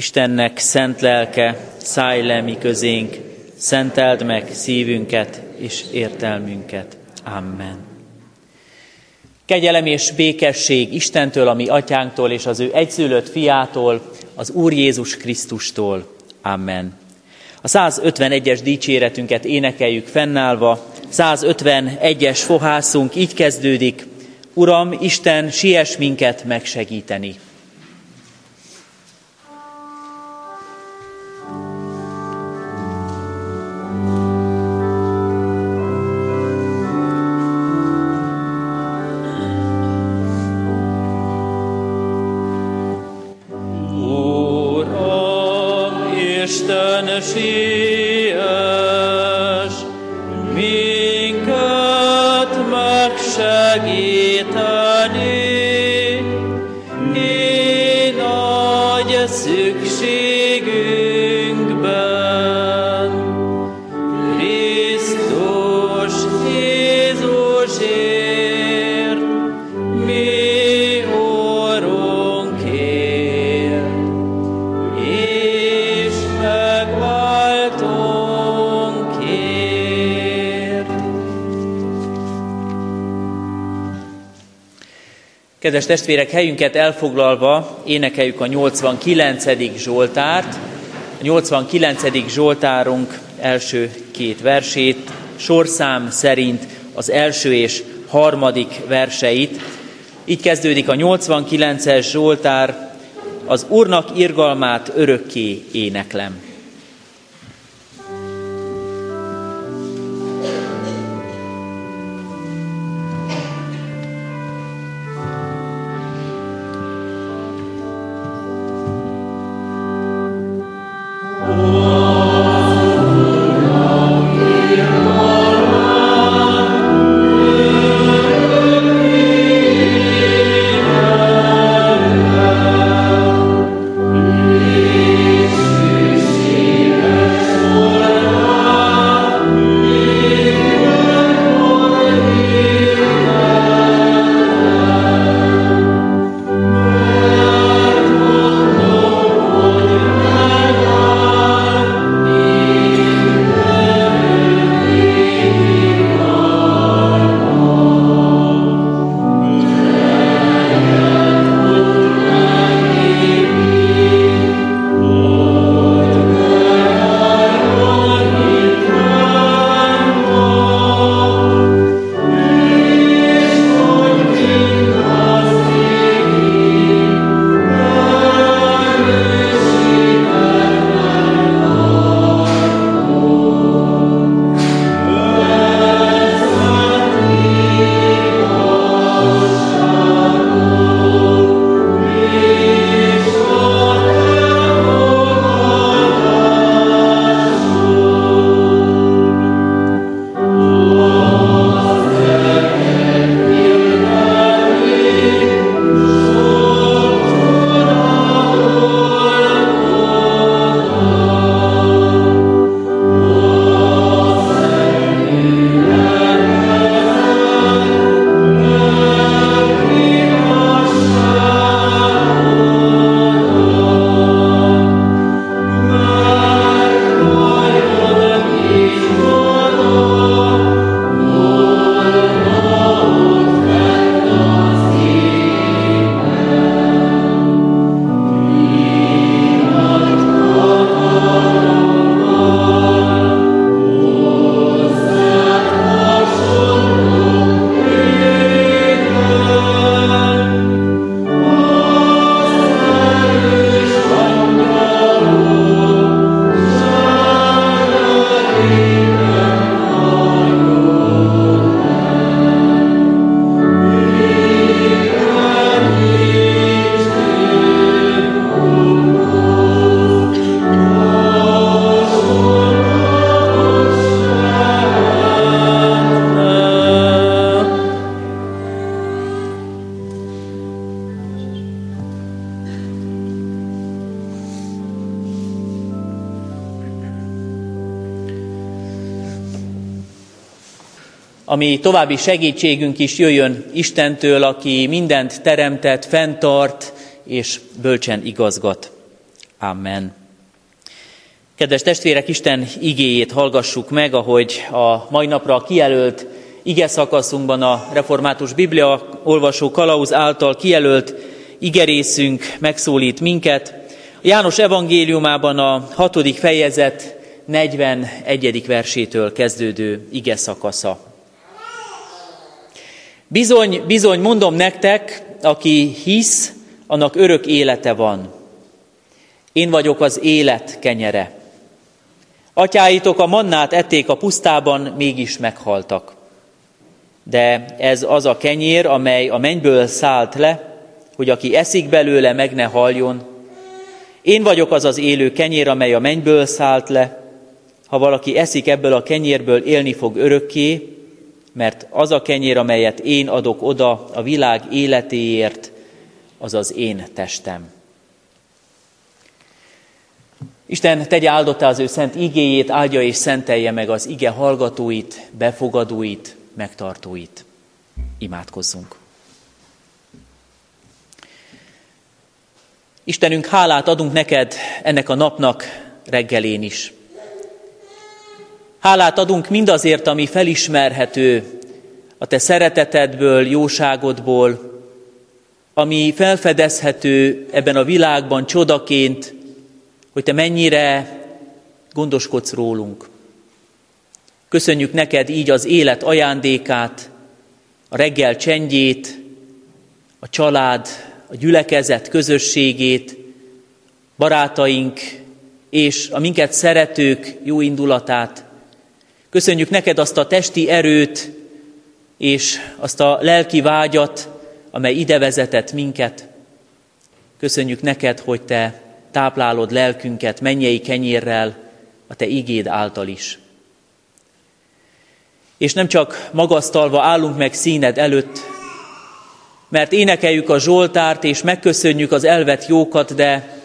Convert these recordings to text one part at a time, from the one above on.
Istennek szent lelke, szállj le mi közénk, szenteld meg szívünket és értelmünket. Amen. Kegyelem és békesség Istentől, a mi atyánktól és az ő egyszülött fiától, az Úr Jézus Krisztustól. Amen. A 151-es dicséretünket énekeljük fennállva. 151-es fohászunk így kezdődik. Uram, Isten, siess minket megsegíteni. Kedves testvérek, helyünket elfoglalva énekeljük a 89. Zsoltárt. A 89. Zsoltárunk első két versét, sorszám szerint az első és harmadik verseit. Így kezdődik a 89-es Zsoltár, az Úrnak irgalmát örökké éneklem. Ami további segítségünk is jöjjön Istentől, aki mindent teremtett, fenntart és bölcsen igazgat. Amen. Kedves testvérek, Isten igéjét hallgassuk meg, ahogy a mai napra kijelölt ige szakaszunkban a Református Biblia olvasó kalauz által kijelölt igerészünk megszólít minket. A János evangéliumában a hatodik fejezet 41. versétől kezdődő ige szakasza. Bizony, bizony, mondom nektek, aki hisz, annak örök élete van. Én vagyok az élet kenyere. Atyáitok a mannát ették a pusztában, mégis meghaltak. De ez az a kenyér, amely a mennyből szállt le, hogy aki eszik belőle, meg ne haljon. Én vagyok az az élő kenyér, amely a mennyből szállt le. Ha valaki eszik ebből a kenyérből, élni fog örökké, mert az a kenyér, amelyet én adok oda a világ életéért, az az én testem. Isten tegye áldotta az ő szent igéjét, áldja és szentelje meg az ige hallgatóit, befogadóit, megtartóit. Imádkozzunk. Istenünk, hálát adunk neked ennek a napnak reggelén is. Hálát adunk mindazért, ami felismerhető a te szeretetedből, jóságodból, ami felfedezhető ebben a világban csodaként, hogy te mennyire gondoskodsz rólunk. Köszönjük neked így az élet ajándékát, a reggel csendjét, a család, a gyülekezet közösségét, barátaink és a minket szeretők jó indulatát. Köszönjük neked azt a testi erőt és azt a lelki vágyat, amely ide vezetett minket. Köszönjük neked, hogy te táplálod lelkünket mennyei kenyérrel, a te igéd által is. És nem csak magasztalva állunk meg színed előtt, mert énekeljük a Zsoltárt, és megköszönjük az elvet jókat, de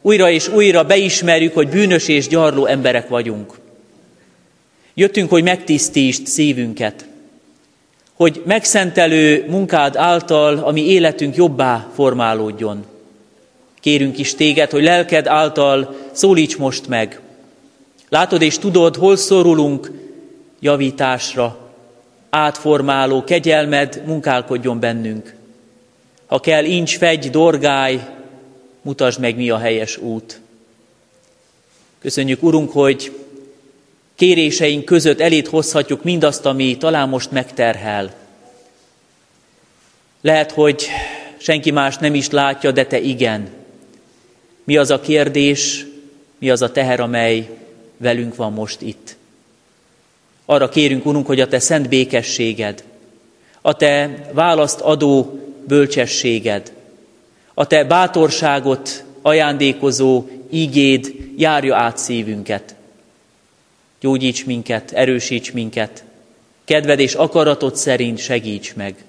újra és újra beismerjük, hogy bűnös és gyarló emberek vagyunk. Jöttünk, hogy megtisztítsd szívünket, hogy megszentelő munkád által a mi életünk jobbá formálódjon. Kérünk is téged, hogy lelked által szólíts most meg. Látod és tudod, hol szorulunk javításra, átformáló kegyelmed munkálkodjon bennünk. Ha kell, incs, fegy, dorgáj, mutasd meg, mi a helyes út. Köszönjük, Urunk, hogy kéréseink között elét hozhatjuk mindazt, ami talán most megterhel. Lehet, hogy senki más nem is látja, de te igen. Mi az a kérdés, mi az a teher, amely velünk van most itt. Arra kérünk, Urunk, hogy a Te szent békességed, a Te választ adó bölcsességed, a Te bátorságot ajándékozó ígéd járja át szívünket. Gyógyíts minket, erősíts minket, kedved és akaratod szerint segíts meg.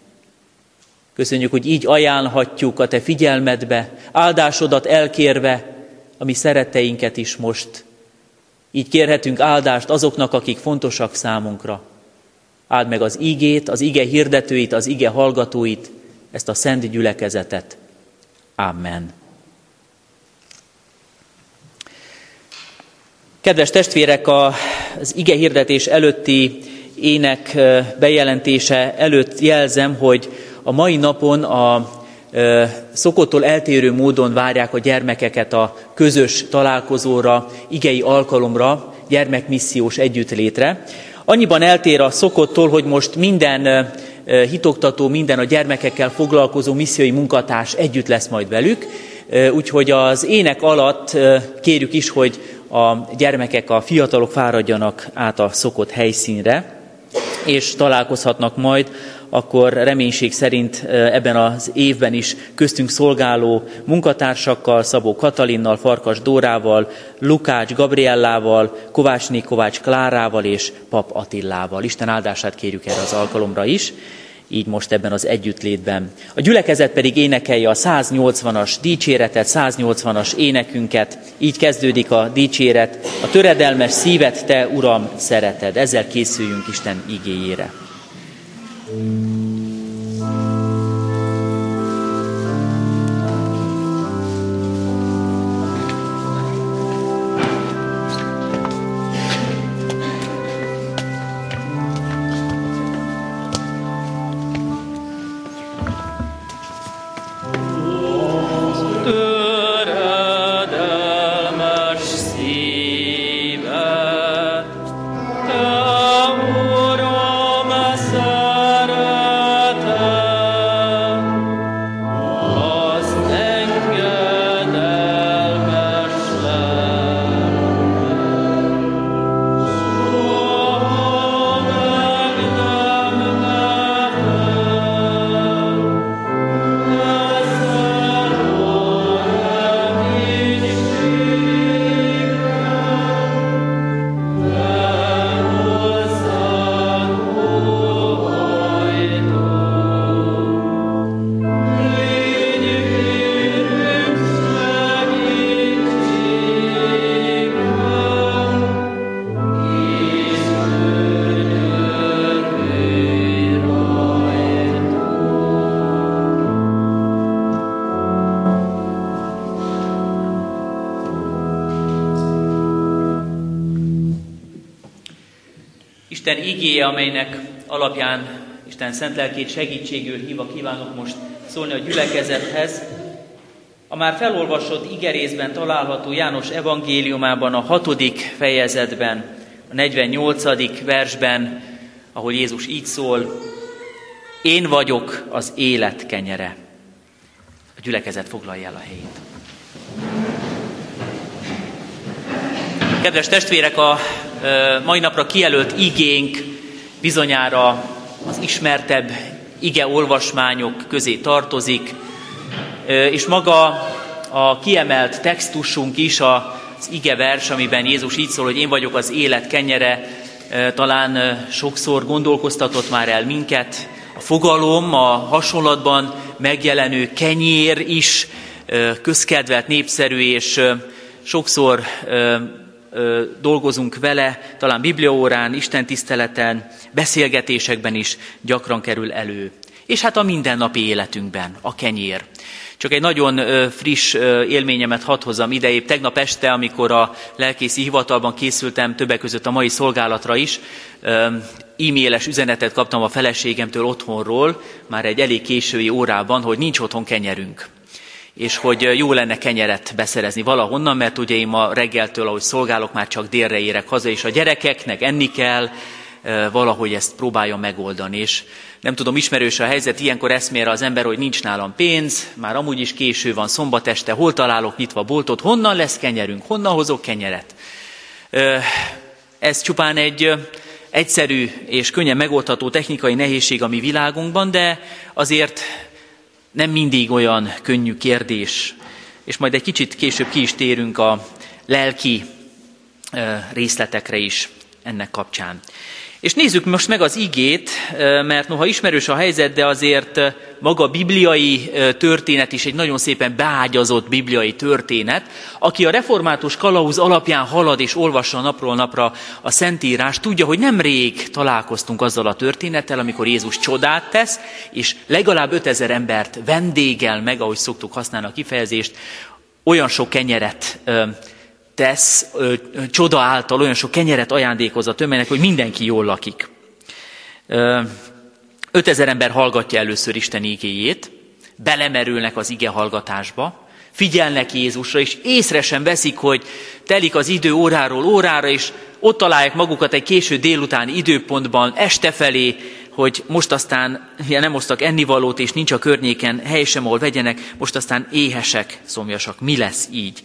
Köszönjük, hogy így ajánlhatjuk a Te figyelmedbe, áldásodat elkérve, a mi szeretteinket is most. Így kérhetünk áldást azoknak, akik fontosak számunkra. Áld meg az igét, az ige hirdetőit, az ige hallgatóit, ezt a szent gyülekezetet. Amen. Kedves testvérek, az ige hirdetés előtti ének bejelentése előtt jelzem, hogy a mai napon a szokottól eltérő módon várják a gyermekeket a közös találkozóra, igei alkalomra, gyermekmissziós együttlétre. Annyiban eltér a szokottól, hogy most minden hitoktató, minden a gyermekekkel foglalkozó missziói munkatárs együtt lesz majd velük, úgyhogy az ének alatt kérjük is, hogy a gyermekek, a fiatalok fáradjanak át a szokott helyszínre, és találkozhatnak majd akkor reménység szerint ebben az évben is köztünk szolgáló munkatársakkal, Szabó Katalinnal, Farkas Dórával, Lukács Gabriellával, Kovácsné Kovács Klárával és Pap Attillával. Isten áldását kérjük erre az alkalomra is így most ebben az együttlétben. A gyülekezet pedig énekelje a 180-as dicséretet, 180-as énekünket, így kezdődik a dicséret, a töredelmes szívet te, Uram, szereted. Ezzel készüljünk Isten igéjére. Isten igéje, amelynek alapján Isten szent lelkét segítségül hívva kívánok most szólni a gyülekezethez. A már felolvasott igerészben található János evangéliumában a hatodik fejezetben, a 48. versben, ahol Jézus így szól, én vagyok az élet kenyere. A gyülekezet foglalja el a helyét. Kedves testvérek, a mai napra kijelölt igénk bizonyára az ismertebb ige olvasmányok közé tartozik, és maga a kiemelt textusunk is az ige vers, amiben Jézus így szól, hogy én vagyok az élet kenyere, talán sokszor gondolkoztatott már el minket. A fogalom, a hasonlatban megjelenő kenyér is közkedvelt, népszerű, és sokszor dolgozunk vele, talán bibliaórán, istentiszteleten, beszélgetésekben is gyakran kerül elő. És hát a mindennapi életünkben a kenyér. Csak egy nagyon friss élményemet hadd hozzam. Épp tegnap este, amikor a lelkészi hivatalban készültem, többek között a mai szolgálatra is, e-mailes üzenetet kaptam a feleségemtől otthonról, már egy elég késői órában, hogy nincs otthon kenyerünk és hogy jó lenne kenyeret beszerezni valahonnan, mert ugye én ma reggeltől, ahogy szolgálok, már csak délre érek haza, és a gyerekeknek enni kell, valahogy ezt próbálja megoldani. És nem tudom, ismerős a helyzet, ilyenkor eszmér az ember, hogy nincs nálam pénz, már amúgy is késő van, szombat este, hol találok nyitva boltot, honnan lesz kenyerünk, honnan hozok kenyeret. Ez csupán egy egyszerű és könnyen megoldható technikai nehézség a mi világunkban, de azért nem mindig olyan könnyű kérdés, és majd egy kicsit később ki is térünk a lelki részletekre is ennek kapcsán. És nézzük most meg az igét, mert noha ismerős a helyzet, de azért maga bibliai történet is egy nagyon szépen beágyazott bibliai történet. Aki a református kalauz alapján halad és olvassa napról napra a Szentírás, tudja, hogy nem rég találkoztunk azzal a történettel, amikor Jézus csodát tesz, és legalább 5000 embert vendégel meg, ahogy szoktuk használni a kifejezést, olyan sok kenyeret tesz, ö, csoda által olyan sok kenyeret ajándékoz a tömegnek, hogy mindenki jól lakik. Ö, 5000 ember hallgatja először Isten igéjét, belemerülnek az ige hallgatásba, figyelnek Jézusra, és észre sem veszik, hogy telik az idő óráról órára, és ott találják magukat egy késő délutáni időpontban, este felé, hogy most aztán ja, nem hoztak ennivalót, és nincs a környéken hely sem, ahol vegyenek, most aztán éhesek, szomjasak. Mi lesz így?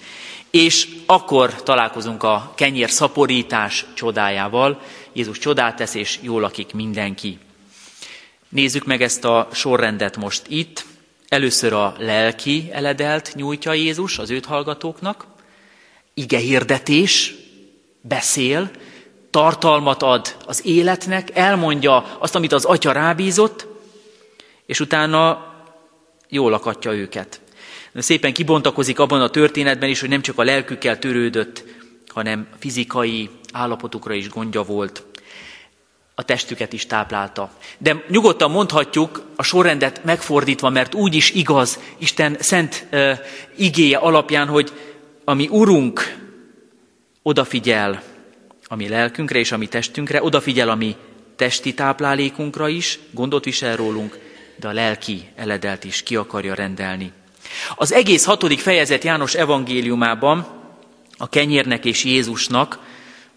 És akkor találkozunk a kenyér szaporítás csodájával. Jézus csodát tesz, és jól lakik mindenki. Nézzük meg ezt a sorrendet most itt. Először a lelki eledelt nyújtja Jézus az őt hallgatóknak. Ige hirdetés, beszél, tartalmat ad az életnek, elmondja azt, amit az atya rábízott, és utána jól lakatja őket. Szépen kibontakozik abban a történetben is, hogy nem csak a lelkükkel törődött, hanem fizikai állapotukra is gondja volt. A testüket is táplálta. De nyugodtan mondhatjuk a sorrendet megfordítva, mert úgy is igaz Isten szent uh, igéje alapján, hogy ami Urunk odafigyel a mi lelkünkre és a mi testünkre, odafigyel a mi testi táplálékunkra is, gondot visel rólunk, de a lelki eledelt is ki akarja rendelni. Az egész hatodik fejezet János evangéliumában a kenyérnek és Jézusnak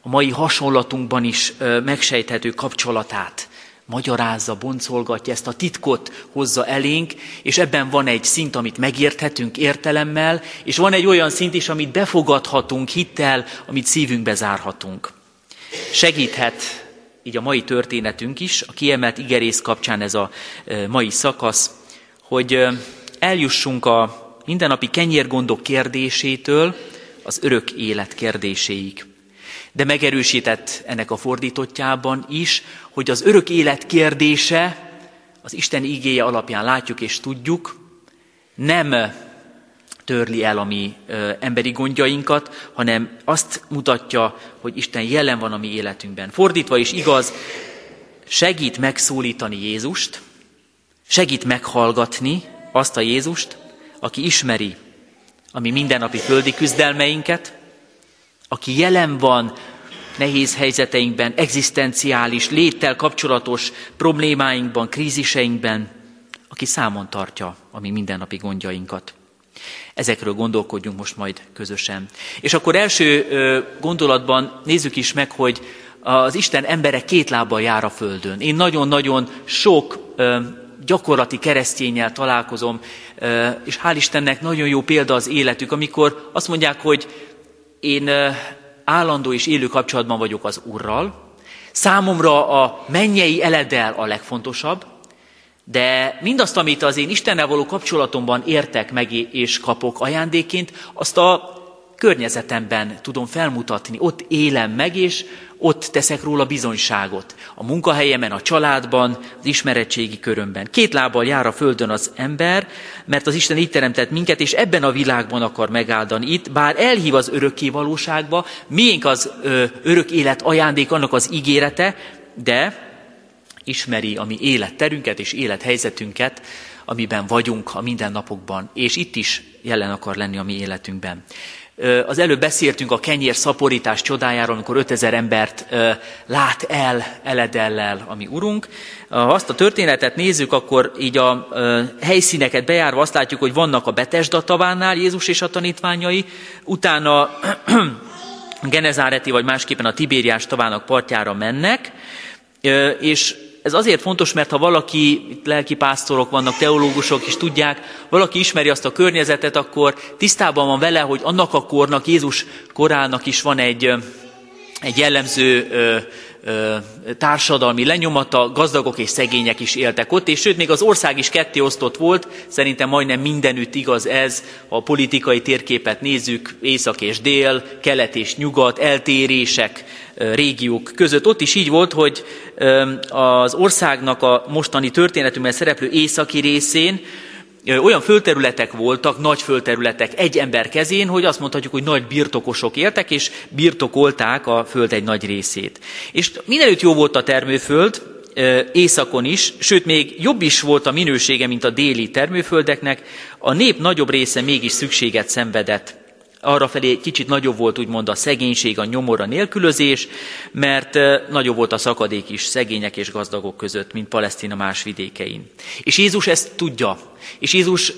a mai hasonlatunkban is megsejthető kapcsolatát magyarázza, boncolgatja, ezt a titkot hozza elénk, és ebben van egy szint, amit megérthetünk értelemmel, és van egy olyan szint is, amit befogadhatunk hittel, amit szívünkbe zárhatunk. Segíthet így a mai történetünk is, a kiemelt igerész kapcsán ez a mai szakasz, hogy eljussunk a mindennapi kenyérgondok kérdésétől az örök élet kérdéséig. De megerősített ennek a fordítottjában is, hogy az örök élet kérdése, az Isten ígéje alapján látjuk és tudjuk, nem törli el a mi emberi gondjainkat, hanem azt mutatja, hogy Isten jelen van a mi életünkben. Fordítva is igaz, segít megszólítani Jézust, segít meghallgatni, azt a Jézust, aki ismeri a mi mindennapi földi küzdelmeinket, aki jelen van nehéz helyzeteinkben, egzisztenciális, léttel kapcsolatos problémáinkban, kríziseinkben, aki számon tartja a mi mindennapi gondjainkat. Ezekről gondolkodjunk most majd közösen. És akkor első gondolatban nézzük is meg, hogy az Isten embere két lábbal jár a földön. Én nagyon-nagyon sok gyakorlati keresztényel találkozom, és hál' Istennek nagyon jó példa az életük, amikor azt mondják, hogy én állandó és élő kapcsolatban vagyok az Urral, számomra a mennyei eledel a legfontosabb, de mindazt, amit az én Istennel való kapcsolatomban értek meg és kapok ajándéként, azt a környezetemben tudom felmutatni, ott élem meg, és ott teszek róla bizonyságot. A munkahelyemen, a családban, az ismeretségi körömben. Két lábbal jár a földön az ember, mert az Isten így teremtett minket, és ebben a világban akar megáldani itt, bár elhív az örökké valóságba, miénk az ö, örök élet ajándék, annak az ígérete, de ismeri a mi életterünket és élethelyzetünket, amiben vagyunk a mindennapokban, és itt is jelen akar lenni a mi életünkben. Az előbb beszéltünk a kenyér szaporítás csodájáról, amikor 5000 embert lát el eledellel a mi urunk. Ha azt a történetet nézzük, akkor így a helyszíneket bejárva azt látjuk, hogy vannak a Betesda tavánál Jézus és a tanítványai, utána Genezáreti vagy másképpen a Tibériás tavának partjára mennek, és ez azért fontos, mert ha valaki, itt lelki pásztorok vannak, teológusok is tudják, valaki ismeri azt a környezetet, akkor tisztában van vele, hogy annak a kornak, Jézus korának is van egy, egy jellemző ö, ö, társadalmi lenyomata, gazdagok és szegények is éltek ott, és sőt, még az ország is ketté osztott volt, szerintem majdnem mindenütt igaz ez, ha a politikai térképet nézzük, észak és dél, kelet és nyugat, eltérések, régiók között. Ott is így volt, hogy az országnak a mostani történetünkben szereplő északi részén olyan földterületek voltak, nagy földterületek egy ember kezén, hogy azt mondhatjuk, hogy nagy birtokosok éltek, és birtokolták a föld egy nagy részét. És mindenütt jó volt a termőföld, északon is, sőt még jobb is volt a minősége, mint a déli termőföldeknek, a nép nagyobb része mégis szükséget szenvedett arra felé egy kicsit nagyobb volt úgymond a szegénység, a nyomor, a nélkülözés, mert nagyobb volt a szakadék is szegények és gazdagok között, mint Palesztina más vidékein. És Jézus ezt tudja. És Jézus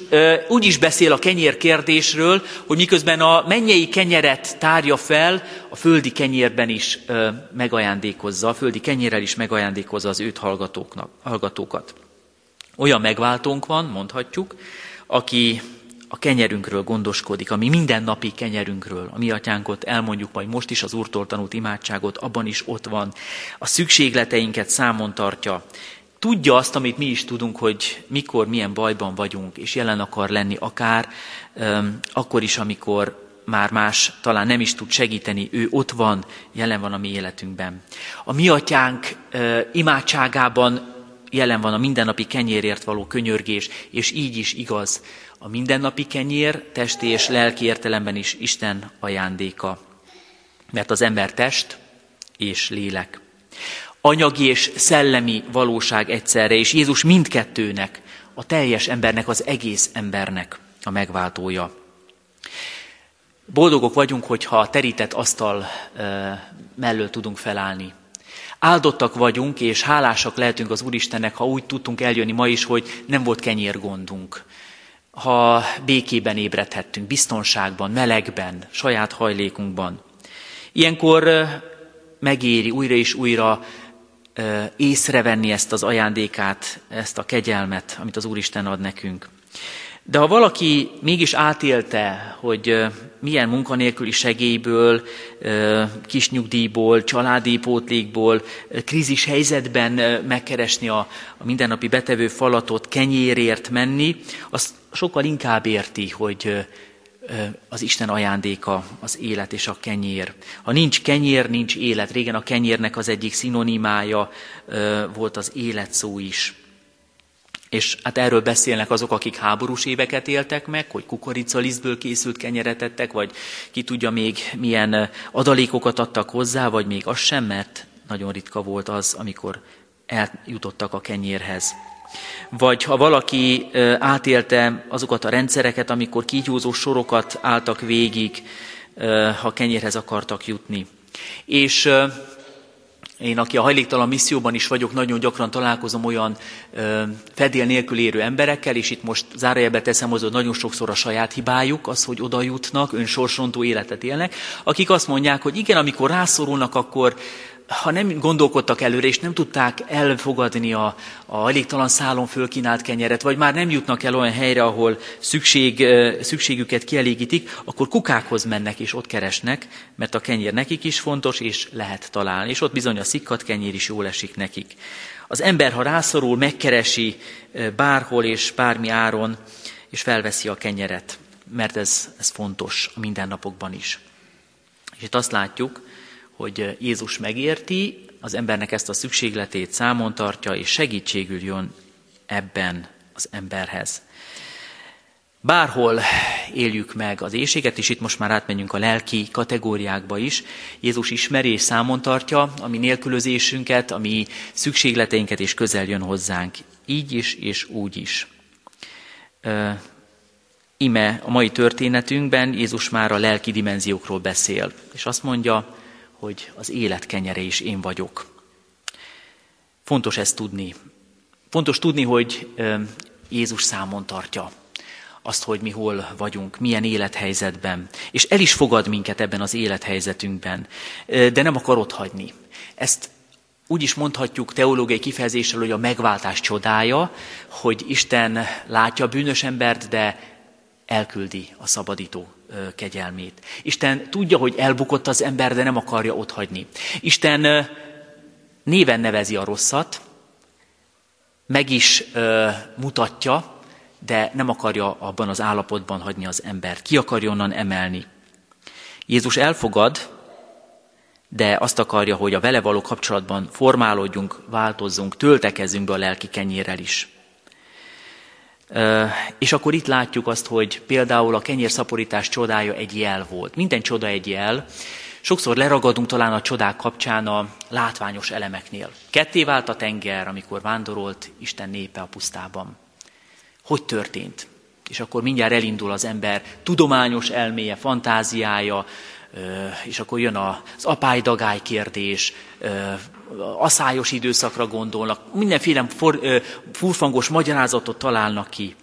úgy is beszél a kenyér kérdésről, hogy miközben a mennyei kenyeret tárja fel, a földi kenyérben is megajándékozza, a földi kenyérrel is megajándékozza az őt hallgatókat. Olyan megváltónk van, mondhatjuk, aki a kenyerünkről gondoskodik, ami mindennapi kenyerünkről, a mi atyánkot elmondjuk majd most is az Úrtól tanult imádságot, abban is ott van. A szükségleteinket számon tartja. Tudja azt, amit mi is tudunk, hogy mikor, milyen bajban vagyunk, és jelen akar lenni akár um, akkor is, amikor már más talán nem is tud segíteni, ő ott van, jelen van a mi életünkben. A mi atyánk uh, imádságában jelen van a mindennapi kenyérért való könyörgés, és így is igaz, a mindennapi kenyér testi és lelki értelemben is Isten ajándéka, mert az ember test és lélek. Anyagi és szellemi valóság egyszerre, és Jézus mindkettőnek, a teljes embernek, az egész embernek a megváltója. Boldogok vagyunk, hogyha a terített asztal mellől tudunk felállni. Áldottak vagyunk, és hálásak lehetünk az Úristennek, ha úgy tudtunk eljönni ma is, hogy nem volt kenyérgondunk ha békében ébredhettünk, biztonságban, melegben, saját hajlékunkban. Ilyenkor megéri újra és újra észrevenni ezt az ajándékát, ezt a kegyelmet, amit az Úristen ad nekünk. De ha valaki mégis átélte, hogy milyen munkanélküli segélyből, kisnyugdíjból, családi pótlékból, krízis helyzetben megkeresni a, a mindennapi betevő falatot, kenyérért menni, azt sokkal inkább érti, hogy az Isten ajándéka az élet és a kenyér. Ha nincs kenyér, nincs élet. Régen a kenyérnek az egyik szinonimája volt az élet szó is. És hát erről beszélnek azok, akik háborús éveket éltek meg, hogy kukoricalisztből készült kenyeret ettek, vagy ki tudja még milyen adalékokat adtak hozzá, vagy még az sem, mert nagyon ritka volt az, amikor eljutottak a kenyérhez. Vagy ha valaki átélte azokat a rendszereket, amikor kígyózó sorokat álltak végig, ha kenyérhez akartak jutni. És én, aki a hajléktalan misszióban is vagyok, nagyon gyakran találkozom olyan ö, fedél nélkül érő emberekkel, és itt most zárójelbe teszem hozzá, hogy nagyon sokszor a saját hibájuk az, hogy oda jutnak, önsorsontó életet élnek, akik azt mondják, hogy igen, amikor rászorulnak, akkor ha nem gondolkodtak előre, és nem tudták elfogadni a, a elégtalan szálon fölkínált kenyeret, vagy már nem jutnak el olyan helyre, ahol szükség, szükségüket kielégítik, akkor kukákhoz mennek és ott keresnek, mert a kenyér nekik is fontos, és lehet találni. És ott bizony a szikkat kenyér is jól esik nekik. Az ember, ha rászorul, megkeresi bárhol és bármi áron, és felveszi a kenyeret, mert ez, ez fontos a mindennapokban is. És itt azt látjuk, hogy Jézus megérti, az embernek ezt a szükségletét számon tartja, és segítségül jön ebben az emberhez. Bárhol éljük meg az éjséget, és itt most már átmenjünk a lelki kategóriákba is, Jézus ismeri és számon tartja a mi nélkülözésünket, a mi szükségleteinket, és közel jön hozzánk. Így is, és úgy is. ime a mai történetünkben Jézus már a lelki dimenziókról beszél, és azt mondja, hogy az élet kenyere is én vagyok. Fontos ezt tudni. Fontos tudni, hogy Jézus számon tartja azt, hogy mi hol vagyunk, milyen élethelyzetben, és el is fogad minket ebben az élethelyzetünkben, de nem akar ott hagyni. Ezt úgy is mondhatjuk teológiai kifejezéssel, hogy a megváltás csodája, hogy Isten látja a bűnös embert, de elküldi a szabadító kegyelmét. Isten tudja, hogy elbukott az ember, de nem akarja otthagyni. Isten néven nevezi a rosszat, meg is mutatja, de nem akarja abban az állapotban hagyni az embert. Ki akarja onnan emelni. Jézus elfogad, de azt akarja, hogy a vele való kapcsolatban formálódjunk, változzunk, töltekezzünk be a lelki kenyérrel is. És akkor itt látjuk azt, hogy például a kenyérszaporítás csodája egy jel volt. Minden csoda egy jel. Sokszor leragadunk talán a csodák kapcsán a látványos elemeknél. Ketté vált a tenger, amikor vándorolt Isten népe a pusztában. Hogy történt? És akkor mindjárt elindul az ember tudományos elméje, fantáziája, és akkor jön az apály-dagály kérdés, aszályos időszakra gondolnak, mindenféle for, furfangos magyarázatot találnak ki.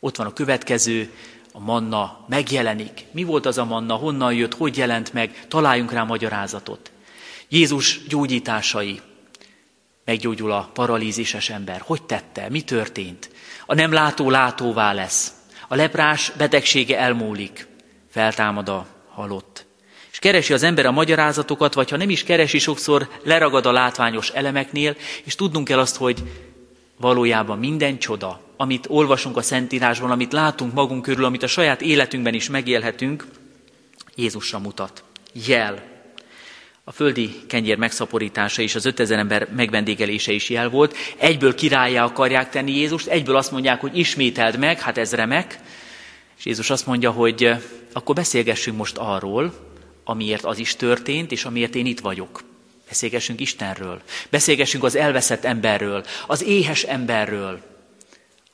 Ott van a következő, a manna megjelenik. Mi volt az a manna, honnan jött, hogy jelent meg, találjunk rá magyarázatot. Jézus gyógyításai, meggyógyul a paralízises ember. Hogy tette? Mi történt? A nem látó látóvá lesz. A leprás betegsége elmúlik. Feltámad a halott. És keresi az ember a magyarázatokat, vagy ha nem is keresi, sokszor leragad a látványos elemeknél, és tudnunk kell azt, hogy valójában minden csoda, amit olvasunk a Szentírásban, amit látunk magunk körül, amit a saját életünkben is megélhetünk, Jézusra mutat. Jel. A földi kenyér megszaporítása és az 5000 ember megvendégelése is jel volt. Egyből királyá akarják tenni Jézust, egyből azt mondják, hogy ismételd meg, hát ez remek. És Jézus azt mondja, hogy akkor beszélgessünk most arról, amiért az is történt, és amiért én itt vagyok. Beszélgessünk Istenről, beszélgessünk az elveszett emberről, az éhes emberről,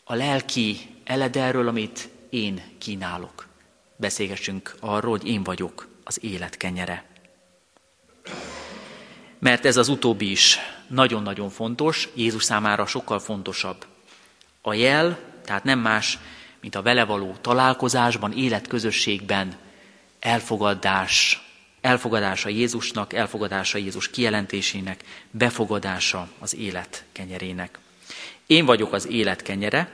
a lelki eledelről, amit én kínálok. Beszélgessünk arról, hogy én vagyok az élet kenyere. Mert ez az utóbbi is nagyon-nagyon fontos, Jézus számára sokkal fontosabb. A jel, tehát nem más, mint a vele való találkozásban, életközösségben elfogadás, elfogadása Jézusnak, elfogadása Jézus kijelentésének, befogadása az élet kenyerének. Én vagyok az élet kenyere,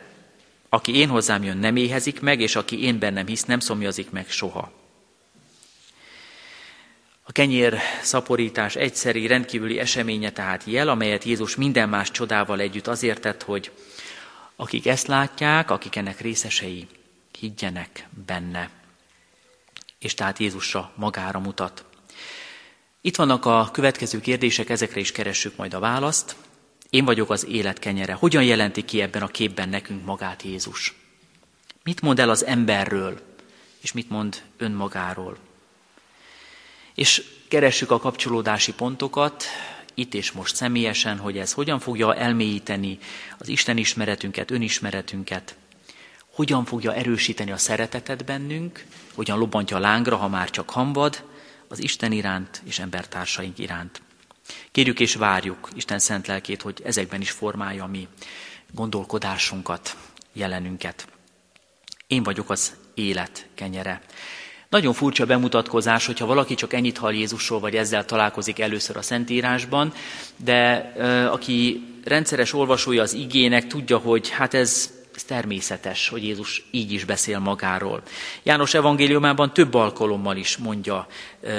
aki én hozzám jön, nem éhezik meg, és aki én bennem hisz, nem szomjazik meg soha. A kenyér szaporítás egyszeri, rendkívüli eseménye tehát jel, amelyet Jézus minden más csodával együtt azért tett, hogy akik ezt látják, akik ennek részesei, higgyenek benne és tehát Jézusra magára mutat. Itt vannak a következő kérdések, ezekre is keressük majd a választ. Én vagyok az élet kenyere. Hogyan jelenti ki ebben a képben nekünk magát Jézus? Mit mond el az emberről, és mit mond önmagáról? És keressük a kapcsolódási pontokat, itt és most személyesen, hogy ez hogyan fogja elmélyíteni az Isten ismeretünket, önismeretünket, hogyan fogja erősíteni a szeretetet bennünk, hogyan lobbantja a lángra, ha már csak hamvad, az Isten iránt és embertársaink iránt. Kérjük és várjuk Isten szent lelkét, hogy ezekben is formálja mi gondolkodásunkat, jelenünket. Én vagyok az élet kenyere. Nagyon furcsa bemutatkozás, hogyha valaki csak ennyit hall Jézusról, vagy ezzel találkozik először a Szentírásban, de ö, aki rendszeres olvasója az igének, tudja, hogy hát ez, ez természetes, hogy Jézus így is beszél magáról. János evangéliumában több alkalommal is mondja,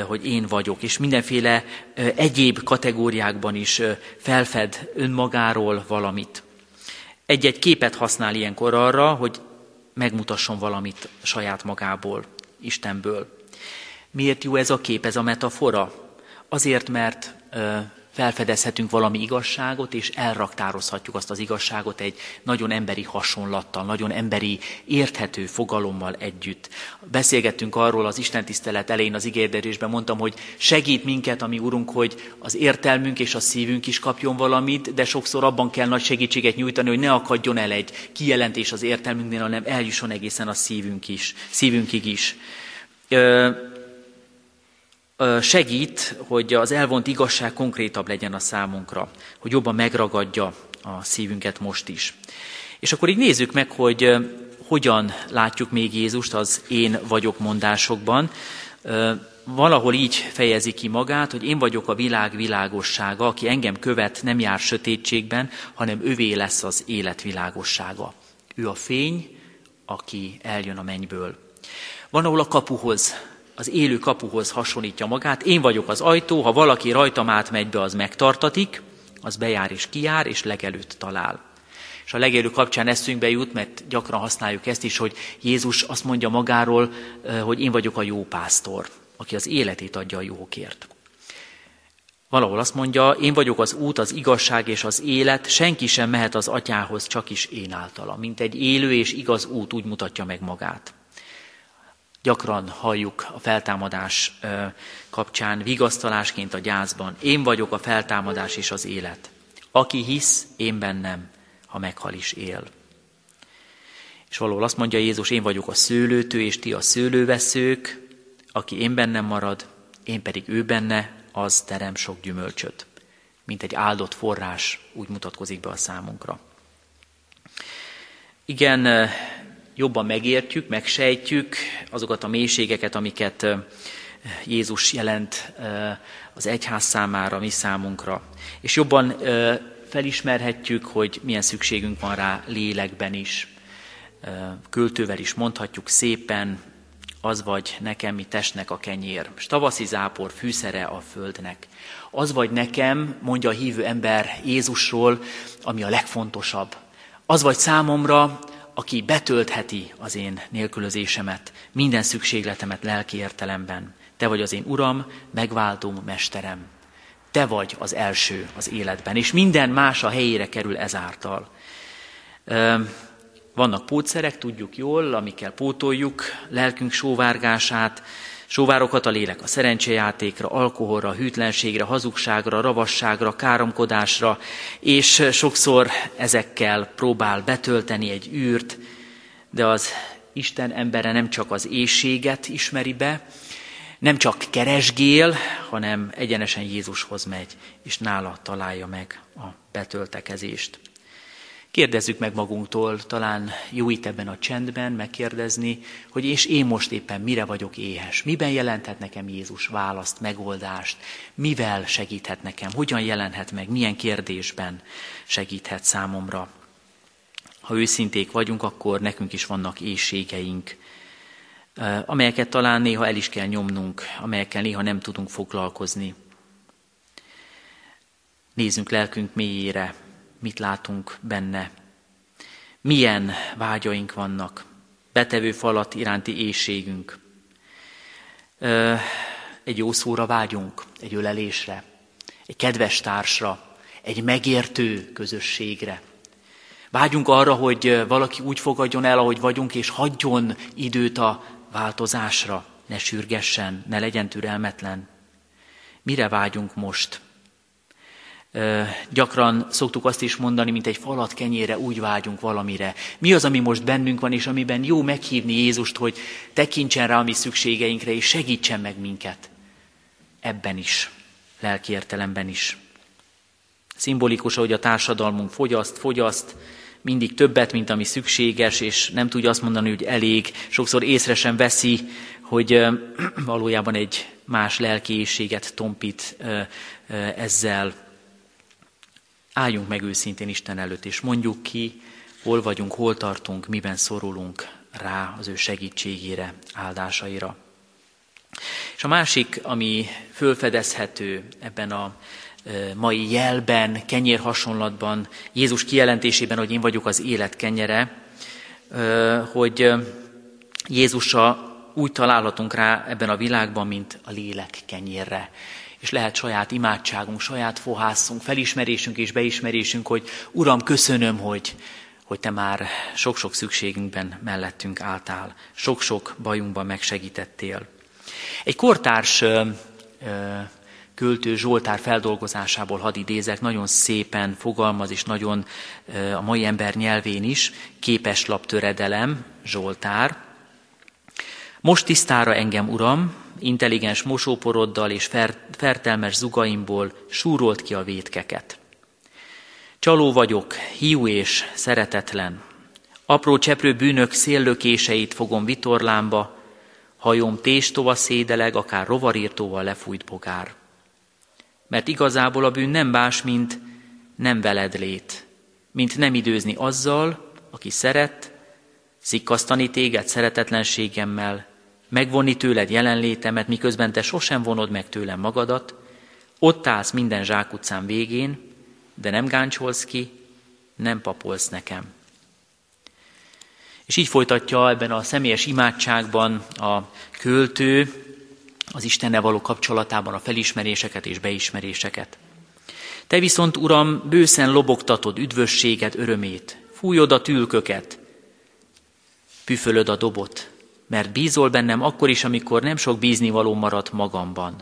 hogy én vagyok, és mindenféle egyéb kategóriákban is felfed önmagáról valamit. Egy-egy képet használ ilyenkor arra, hogy megmutasson valamit saját magából, Istenből. Miért jó ez a kép, ez a metafora? Azért, mert felfedezhetünk valami igazságot, és elraktározhatjuk azt az igazságot egy nagyon emberi hasonlattal, nagyon emberi, érthető fogalommal együtt. Beszélgettünk arról az Isten tisztelet elején az igérdérésben, mondtam, hogy segít minket, ami Urunk, hogy az értelmünk és a szívünk is kapjon valamit, de sokszor abban kell nagy segítséget nyújtani, hogy ne akadjon el egy kijelentés az értelmünknél, hanem eljusson egészen a szívünk is, szívünkig is segít, hogy az elvont igazság konkrétabb legyen a számunkra, hogy jobban megragadja a szívünket most is. És akkor így nézzük meg, hogy hogyan látjuk még Jézust az én vagyok mondásokban. Valahol így fejezi ki magát, hogy én vagyok a világ világossága, aki engem követ, nem jár sötétségben, hanem övé lesz az élet világossága. Ő a fény, aki eljön a mennyből. Van, ahol a kapuhoz az élő kapuhoz hasonlítja magát. Én vagyok az ajtó, ha valaki rajtam átmegy be, az megtartatik, az bejár és kijár, és legelőtt talál. És a legelő kapcsán eszünkbe jut, mert gyakran használjuk ezt is, hogy Jézus azt mondja magáról, hogy én vagyok a jó pásztor, aki az életét adja a jókért. Valahol azt mondja, én vagyok az út, az igazság és az élet, senki sem mehet az atyához, csak is én általa. Mint egy élő és igaz út úgy mutatja meg magát. Gyakran halljuk a feltámadás kapcsán vigasztalásként a gyászban. Én vagyok a feltámadás és az élet. Aki hisz, én bennem, ha meghal is él. És valahol azt mondja Jézus, én vagyok a szőlőtő, és ti a szőlőveszők, aki én bennem marad, én pedig ő benne, az terem sok gyümölcsöt. Mint egy áldott forrás, úgy mutatkozik be a számunkra. Igen, jobban megértjük, megsejtjük azokat a mélységeket, amiket Jézus jelent az egyház számára, mi számunkra. És jobban felismerhetjük, hogy milyen szükségünk van rá lélekben is. Költővel is mondhatjuk szépen, az vagy nekem, mi testnek a kenyér, s tavaszi zápor fűszere a földnek. Az vagy nekem, mondja a hívő ember Jézusról, ami a legfontosabb. Az vagy számomra, aki betöltheti az én nélkülözésemet, minden szükségletemet lelki értelemben. Te vagy az én Uram, megváltom, Mesterem. Te vagy az első az életben, és minden más a helyére kerül ezáltal. Vannak pótszerek, tudjuk jól, amikkel pótoljuk lelkünk sóvárgását, Sóvárokat a lélek a szerencsejátékra, alkoholra, hűtlenségre, hazugságra, ravasságra, káromkodásra, és sokszor ezekkel próbál betölteni egy űrt, de az Isten embere nem csak az éjséget ismeri be, nem csak keresgél, hanem egyenesen Jézushoz megy, és nála találja meg a betöltekezést. Kérdezzük meg magunktól, talán jó itt ebben a csendben megkérdezni, hogy és én most éppen mire vagyok éhes, miben jelenthet nekem Jézus választ, megoldást, mivel segíthet nekem, hogyan jelenhet meg, milyen kérdésben segíthet számomra. Ha őszinték vagyunk, akkor nekünk is vannak éjségeink, amelyeket talán néha el is kell nyomnunk, amelyekkel néha nem tudunk foglalkozni. Nézzünk lelkünk mélyére, mit látunk benne, milyen vágyaink vannak, betevő falat iránti éjségünk. Egy jó szóra vágyunk, egy ölelésre, egy kedves társra, egy megértő közösségre. Vágyunk arra, hogy valaki úgy fogadjon el, ahogy vagyunk, és hagyjon időt a változásra, ne sürgessen, ne legyen türelmetlen. Mire vágyunk most? Gyakran szoktuk azt is mondani, mint egy falat kenyére úgy vágyunk valamire. Mi az, ami most bennünk van, és amiben jó meghívni Jézust, hogy tekintsen rá a mi szükségeinkre, és segítsen meg minket. ebben is, lelki értelemben is. Szimbolikus, hogy a társadalmunk fogyaszt, fogyaszt, mindig többet, mint ami szükséges, és nem tudja azt mondani, hogy elég. Sokszor észre sem veszi, hogy valójában egy más lelkiészséget tompít ezzel. Álljunk meg őszintén Isten előtt, és mondjuk ki, hol vagyunk, hol tartunk, miben szorulunk rá az ő segítségére, áldásaira. És a másik, ami fölfedezhető ebben a mai jelben, kenyér hasonlatban, Jézus kijelentésében, hogy én vagyok az élet kenyere, hogy Jézusra úgy találhatunk rá ebben a világban, mint a lélek kenyérre. És lehet saját imádságunk, saját fohászunk, felismerésünk és beismerésünk, hogy Uram, köszönöm, hogy, hogy Te már sok-sok szükségünkben mellettünk álltál, sok-sok bajunkban megsegítettél. Egy kortárs költő Zsoltár feldolgozásából hadd idézek, nagyon szépen fogalmaz, és nagyon a mai ember nyelvén is, képes laptöredelem, Zsoltár. Most tisztára engem, Uram, intelligens mosóporoddal és fertelmes zugaimból súrolt ki a vétkeket. Csaló vagyok, hiú és szeretetlen. Apró cseprő bűnök széllökéseit fogom vitorlámba, hajom téstova szédeleg, akár rovarírtóval lefújt bogár. Mert igazából a bűn nem más, mint nem veled lét, mint nem időzni azzal, aki szeret, szikkasztani téged szeretetlenségemmel, megvonni tőled jelenlétemet, miközben te sosem vonod meg tőlem magadat, ott állsz minden zsákutcán végén, de nem gáncsolsz ki, nem papolsz nekem. És így folytatja ebben a személyes imádságban a költő az Istennel való kapcsolatában a felismeréseket és beismeréseket. Te viszont, Uram, bőszen lobogtatod üdvösséget, örömét, fújod a tülköket, püfölöd a dobot, mert bízol bennem akkor is, amikor nem sok bíznivaló maradt magamban.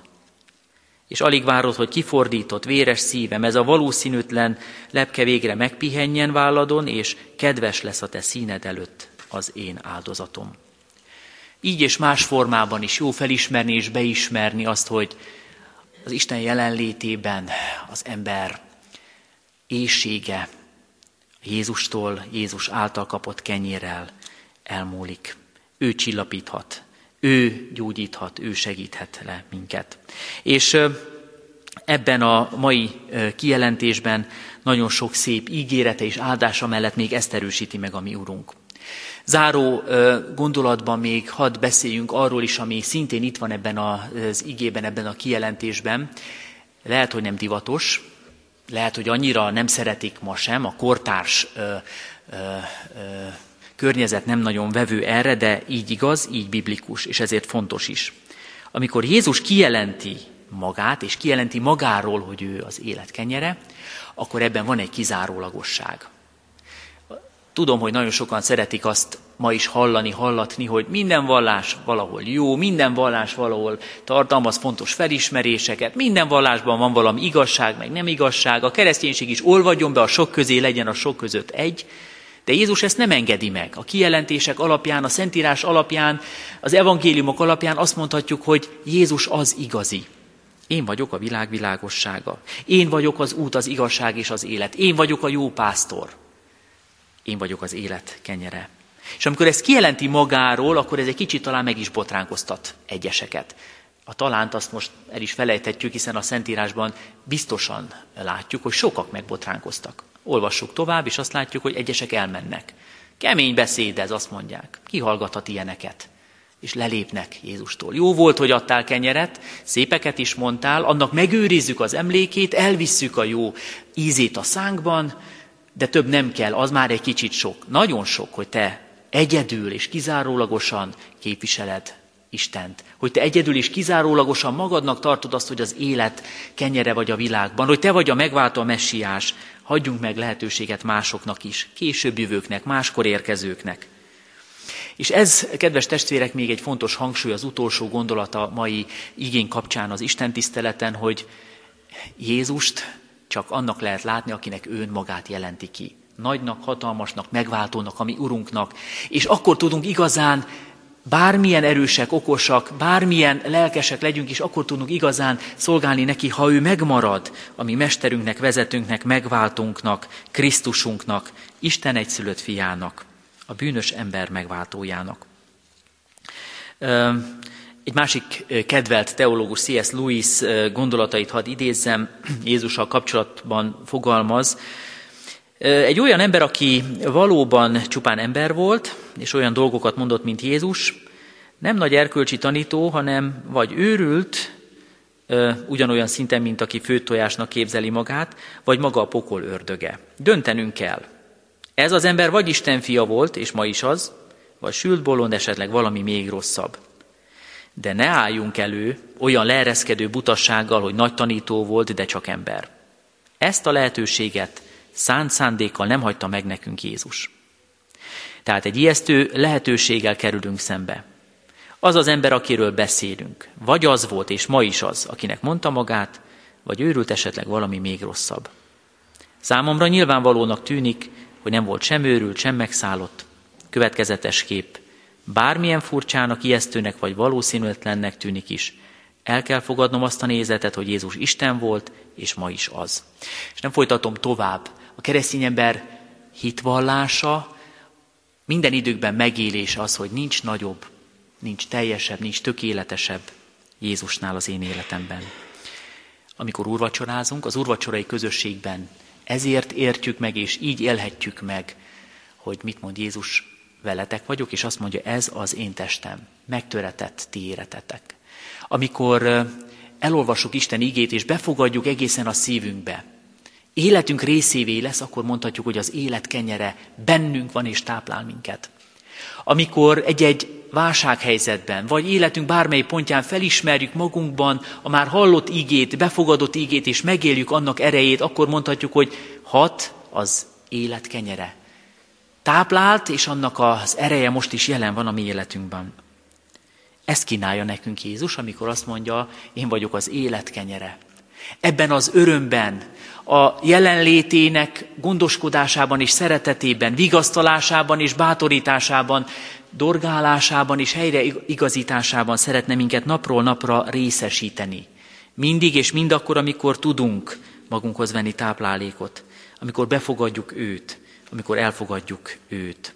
És alig várod, hogy kifordított, véres szívem, ez a valószínűtlen lepke végre megpihenjen válladon, és kedves lesz a te színed előtt az én áldozatom. Így és más formában is jó felismerni és beismerni azt, hogy az Isten jelenlétében az ember éjsége Jézustól, Jézus által kapott kenyérrel elmúlik. Ő csillapíthat, ő gyógyíthat, ő segíthet le minket. És ebben a mai kijelentésben nagyon sok szép ígérete és áldása mellett még ezt erősíti meg a mi Urunk. Záró gondolatban még hadd beszéljünk arról is, ami szintén itt van ebben az igében, ebben a kijelentésben. Lehet, hogy nem divatos, lehet, hogy annyira nem szeretik ma sem, a kortárs környezet nem nagyon vevő erre, de így igaz, így biblikus, és ezért fontos is. Amikor Jézus kijelenti magát, és kijelenti magáról, hogy ő az élet kenyere, akkor ebben van egy kizárólagosság. Tudom, hogy nagyon sokan szeretik azt ma is hallani, hallatni, hogy minden vallás valahol jó, minden vallás valahol tartalmaz fontos felismeréseket, minden vallásban van valami igazság, meg nem igazság, a kereszténység is olvadjon be a sok közé, legyen a sok között egy, de Jézus ezt nem engedi meg. A kijelentések alapján, a Szentírás alapján, az evangéliumok alapján azt mondhatjuk, hogy Jézus az igazi. Én vagyok a világ világossága. Én vagyok az út, az igazság és az élet. Én vagyok a jó pásztor én vagyok az élet kenyere. És amikor ezt kijelenti magáról, akkor ez egy kicsit talán meg is botránkoztat egyeseket. A talánt azt most el is felejthetjük, hiszen a Szentírásban biztosan látjuk, hogy sokak megbotránkoztak. Olvassuk tovább, és azt látjuk, hogy egyesek elmennek. Kemény beszéd ez, azt mondják. Ki hallgathat ilyeneket? És lelépnek Jézustól. Jó volt, hogy adtál kenyeret, szépeket is mondtál, annak megőrizzük az emlékét, elvisszük a jó ízét a szánkban, de több nem kell, az már egy kicsit sok. Nagyon sok, hogy te egyedül és kizárólagosan képviseled Istent. Hogy te egyedül és kizárólagosan magadnak tartod azt, hogy az élet kenyere vagy a világban, hogy te vagy a megváltó a messiás. Hagyjunk meg lehetőséget másoknak is, később jövőknek, máskor érkezőknek. És ez, kedves testvérek, még egy fontos hangsúly, az utolsó gondolata mai igény kapcsán az Isten tiszteleten, hogy Jézust csak annak lehet látni, akinek ő magát jelenti ki. Nagynak, hatalmasnak, megváltónak, ami Urunknak. És akkor tudunk igazán bármilyen erősek, okosak, bármilyen lelkesek legyünk is, akkor tudunk igazán szolgálni neki, ha ő megmarad, ami mesterünknek, vezetőnknek, megváltunknak, Krisztusunknak, Isten egyszülött fiának, a bűnös ember megváltójának. Egy másik kedvelt teológus, C.S. Lewis gondolatait hadd idézzem, Jézussal kapcsolatban fogalmaz. Egy olyan ember, aki valóban csupán ember volt, és olyan dolgokat mondott, mint Jézus, nem nagy erkölcsi tanító, hanem vagy őrült, ugyanolyan szinten, mint aki főtojásnak képzeli magát, vagy maga a pokol ördöge. Döntenünk kell. Ez az ember vagy Isten fia volt, és ma is az, vagy sült bolond, esetleg valami még rosszabb. De ne álljunk elő olyan leereszkedő butassággal, hogy nagy tanító volt, de csak ember. Ezt a lehetőséget szánt szándékkal nem hagyta meg nekünk Jézus. Tehát egy ijesztő lehetőséggel kerülünk szembe. Az az ember, akiről beszélünk, vagy az volt, és ma is az, akinek mondta magát, vagy őrült esetleg valami még rosszabb. Számomra nyilvánvalónak tűnik, hogy nem volt sem őrült, sem megszállott. Következetes kép. Bármilyen furcsának, ijesztőnek vagy valószínűtlennek tűnik is, el kell fogadnom azt a nézetet, hogy Jézus Isten volt, és ma is az. És nem folytatom tovább. A keresztény ember hitvallása, minden időkben megélés az, hogy nincs nagyobb, nincs teljesebb, nincs tökéletesebb Jézusnál az én életemben. Amikor úrvacsorázunk, az úrvacsorai közösségben ezért értjük meg, és így élhetjük meg, hogy mit mond Jézus, veletek vagyok, és azt mondja, ez az én testem, megtöretett ti éretetek. Amikor elolvasjuk Isten igét, és befogadjuk egészen a szívünkbe, életünk részévé lesz, akkor mondhatjuk, hogy az élet kenyere bennünk van és táplál minket. Amikor egy-egy válsághelyzetben, vagy életünk bármely pontján felismerjük magunkban a már hallott igét, befogadott igét, és megéljük annak erejét, akkor mondhatjuk, hogy hat az élet kenyere. Táplált, és annak az ereje most is jelen van a mi életünkben. Ezt kínálja nekünk Jézus, amikor azt mondja, én vagyok az élet kenyere. Ebben az örömben, a jelenlétének gondoskodásában és szeretetében, vigasztalásában és bátorításában, dorgálásában és helyre igazításában szeretne minket napról napra részesíteni. Mindig és mindakkor, amikor tudunk magunkhoz venni táplálékot, amikor befogadjuk őt, amikor elfogadjuk őt.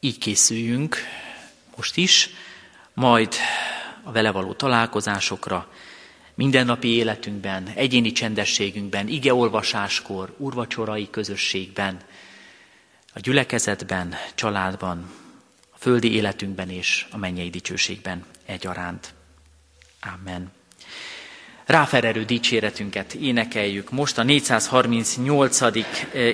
Így készüljünk most is, majd a vele való találkozásokra, mindennapi életünkben, egyéni csendességünkben, igeolvasáskor, urvacsorai közösségben, a gyülekezetben, családban, a földi életünkben és a mennyei dicsőségben egyaránt. Amen. Ráfererő dicséretünket énekeljük. Most a 438. Eh,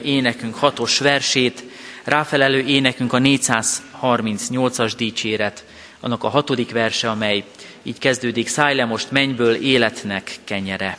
énekünk hatos versét, ráfelelő énekünk a 438-as dicséret, annak a hatodik verse, amely így kezdődik, szállj le most mennyből életnek kenyere.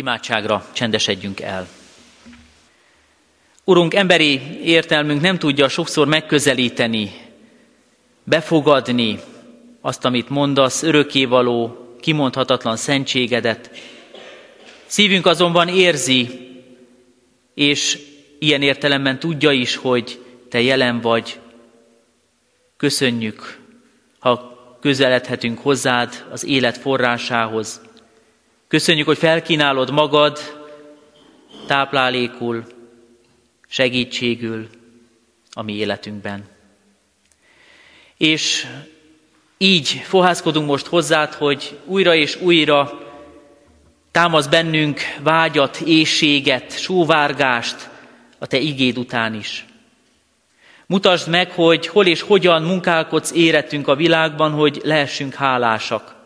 Imádságra csendesedjünk el. Urunk, emberi értelmünk nem tudja sokszor megközelíteni, befogadni azt, amit mondasz, örökkévaló, kimondhatatlan szentségedet. Szívünk azonban érzi, és ilyen értelemben tudja is, hogy Te jelen vagy. Köszönjük, ha közeledhetünk hozzád az élet forrásához. Köszönjük, hogy felkínálod magad táplálékul, segítségül a mi életünkben. És így fohászkodunk most hozzád, hogy újra és újra támasz bennünk vágyat, éjséget, sóvárgást a Te igéd után is. Mutasd meg, hogy hol és hogyan munkálkodsz éretünk a világban, hogy lehessünk hálásak.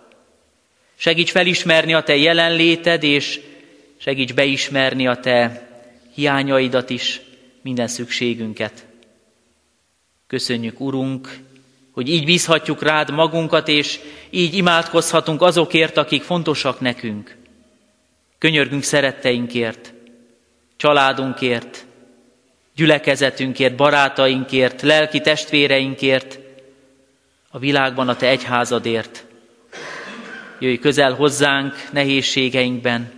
Segíts felismerni a Te jelenléted, és segíts beismerni a Te hiányaidat is, minden szükségünket. Köszönjük, Urunk, hogy így bízhatjuk rád magunkat, és így imádkozhatunk azokért, akik fontosak nekünk. Könyörgünk szeretteinkért, családunkért, gyülekezetünkért, barátainkért, lelki testvéreinkért, a világban a Te egyházadért. Jöjj közel hozzánk nehézségeinkben,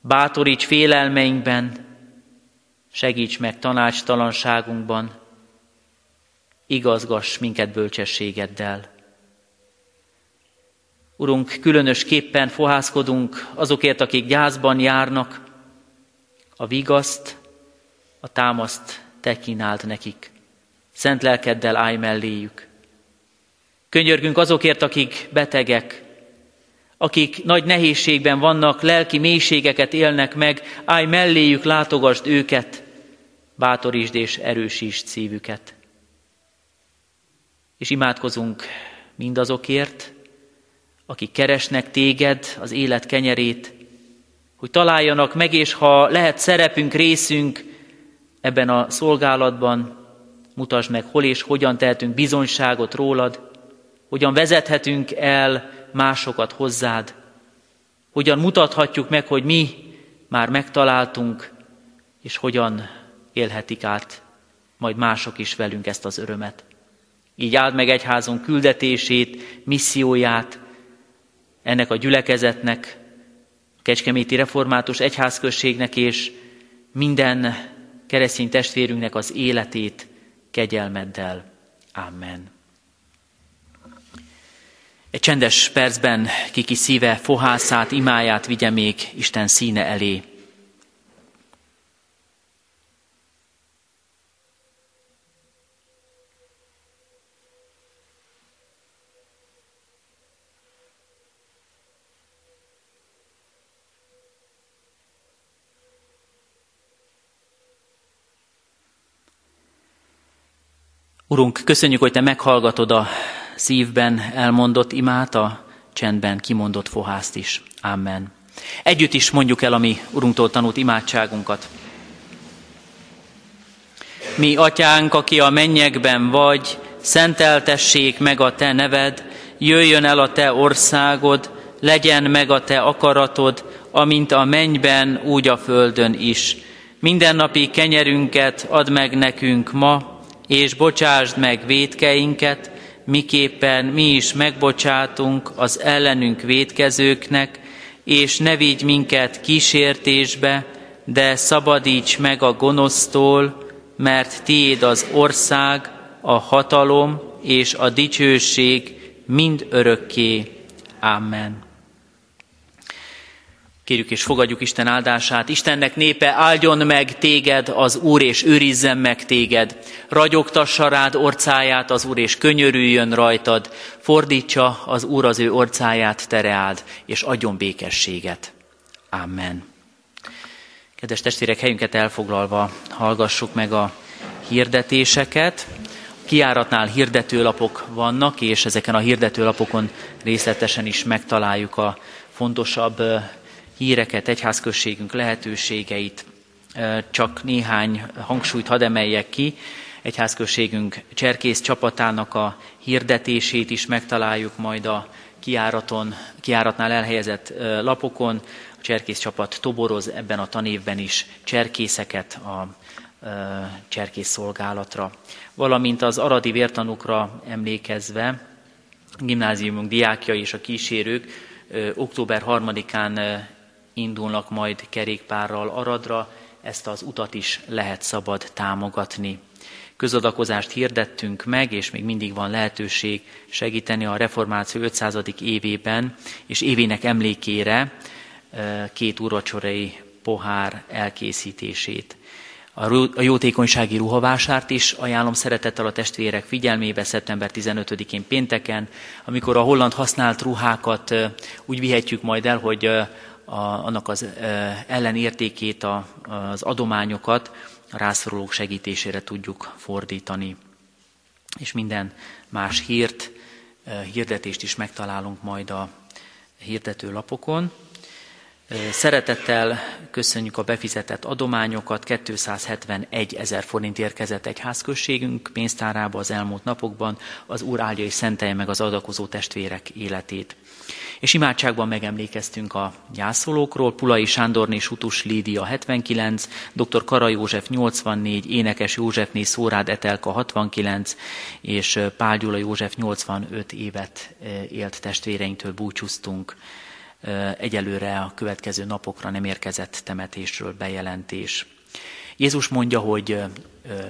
bátoríts félelmeinkben, segíts meg tanácstalanságunkban, igazgass minket bölcsességeddel. Urunk, különösképpen fohászkodunk azokért, akik gyászban járnak, a vigaszt, a támaszt Te kínáld nekik. Szent lelkeddel állj melléjük. Könyörgünk azokért, akik betegek, akik nagy nehézségben vannak, lelki mélységeket élnek meg, állj melléjük, látogasd őket, bátorítsd és erősítsd szívüket. És imádkozunk mindazokért, akik keresnek téged, az élet kenyerét, hogy találjanak meg, és ha lehet szerepünk, részünk ebben a szolgálatban, mutasd meg, hol és hogyan tehetünk bizonyságot rólad, hogyan vezethetünk el másokat hozzád, hogyan mutathatjuk meg, hogy mi már megtaláltunk, és hogyan élhetik át majd mások is velünk ezt az örömet. Így áld meg egyházunk küldetését, misszióját, ennek a gyülekezetnek, Kecskeméti Református Egyházközségnek és minden keresztény testvérünknek az életét kegyelmeddel. Amen. Egy csendes percben kiki szíve fohászát, imáját vigye még Isten színe elé. Urunk, köszönjük, hogy Te meghallgatod a szívben elmondott imát, a csendben kimondott fohászt is. Amen. Együtt is mondjuk el a mi Urunktól tanult imádságunkat. Mi, Atyánk, aki a mennyekben vagy, szenteltessék meg a Te neved, jöjjön el a Te országod, legyen meg a Te akaratod, amint a mennyben, úgy a földön is. Mindennapi kenyerünket add meg nekünk ma, és bocsásd meg védkeinket, miképpen mi is megbocsátunk az ellenünk védkezőknek, és ne vigy minket kísértésbe, de szabadíts meg a gonosztól, mert tiéd az ország, a hatalom és a dicsőség mind örökké. Amen. Kérjük és fogadjuk Isten áldását. Istennek népe, áldjon meg téged az Úr, és őrizzen meg téged. Ragyogtassa rád orcáját az Úr, és könyörüljön rajtad. Fordítsa az Úr az ő orcáját tereáld, és adjon békességet. Amen. Kedves testvérek, helyünket elfoglalva hallgassuk meg a hirdetéseket. Kiáratnál hirdetőlapok vannak, és ezeken a hirdetőlapokon részletesen is megtaláljuk a fontosabb híreket, egyházközségünk lehetőségeit, csak néhány hangsúlyt hadd emeljek ki. Egyházközségünk cserkész csapatának a hirdetését is megtaláljuk majd a kiáraton, kiáratnál elhelyezett lapokon. A cserkész csapat toboroz ebben a tanévben is cserkészeket a cserkész szolgálatra. Valamint az aradi vértanukra emlékezve gimnáziumunk diákja és a kísérők október 3-án indulnak majd kerékpárral Aradra, ezt az utat is lehet szabad támogatni. Közadakozást hirdettünk meg, és még mindig van lehetőség segíteni a reformáció 500. évében, és évének emlékére két uracsorai pohár elkészítését. A jótékonysági ruhavásárt is ajánlom szeretettel a testvérek figyelmébe szeptember 15-én pénteken, amikor a holland használt ruhákat úgy vihetjük majd el, hogy a, annak az ellenértékét, a, az adományokat a rászorulók segítésére tudjuk fordítani. És minden más hírt, hirdetést is megtalálunk majd a hirdető lapokon. Szeretettel köszönjük a befizetett adományokat. 271 ezer forint érkezett egy házközségünk pénztárába az elmúlt napokban. Az Úr áldja és szentelje meg az adakozó testvérek életét. És imádságban megemlékeztünk a gyászolókról, Pulai Sándorné Sutus Lídia 79, dr. Kara József 84, Énekes Józsefné Szórád Etelka 69, és Pál Gyula József 85 évet élt testvéreinktől búcsúztunk egyelőre a következő napokra nem érkezett temetésről bejelentés. Jézus mondja, hogy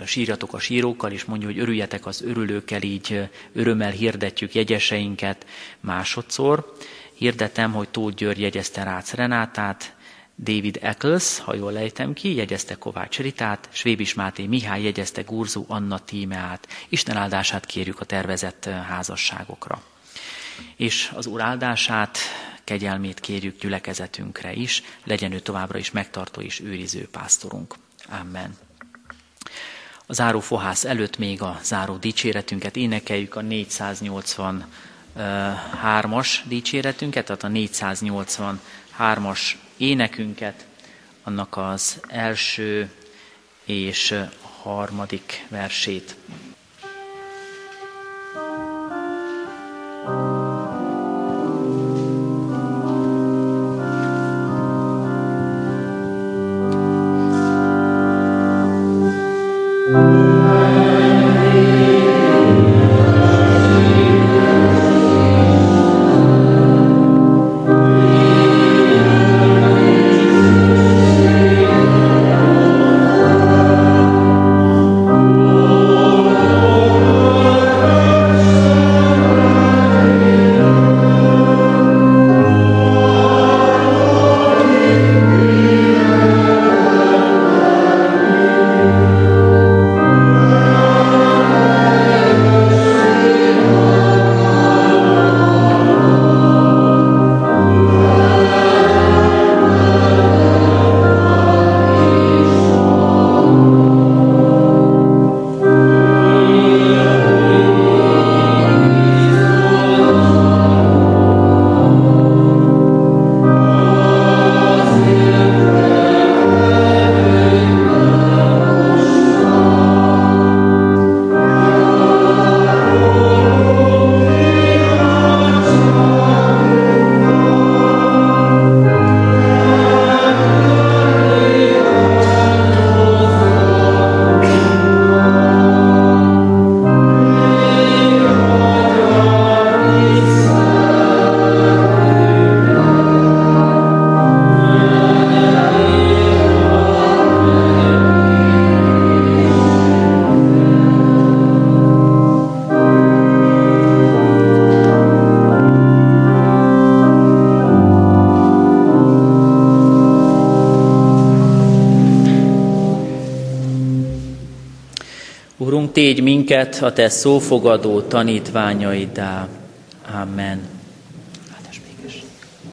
sírjatok a sírókkal, és mondja, hogy örüljetek az örülőkkel, így örömmel hirdetjük jegyeseinket másodszor. Hirdetem, hogy Tóth György jegyezte Rácz Renátát, David Eccles, ha jól lejtem ki, jegyezte Kovács Ritát, Svébis Máté Mihály jegyezte Gurzú Anna tímeát. Isten áldását kérjük a tervezett házasságokra. És az Úr áldását kegyelmét kérjük gyülekezetünkre is, legyen ő továbbra is megtartó és őriző pásztorunk. Amen. A záró fohász előtt még a záró dicséretünket énekeljük a 483-as dicséretünket, tehát a 483-as énekünket, annak az első és harmadik versét. Tégy minket a te szófogadó tanítványaiddá. Amen.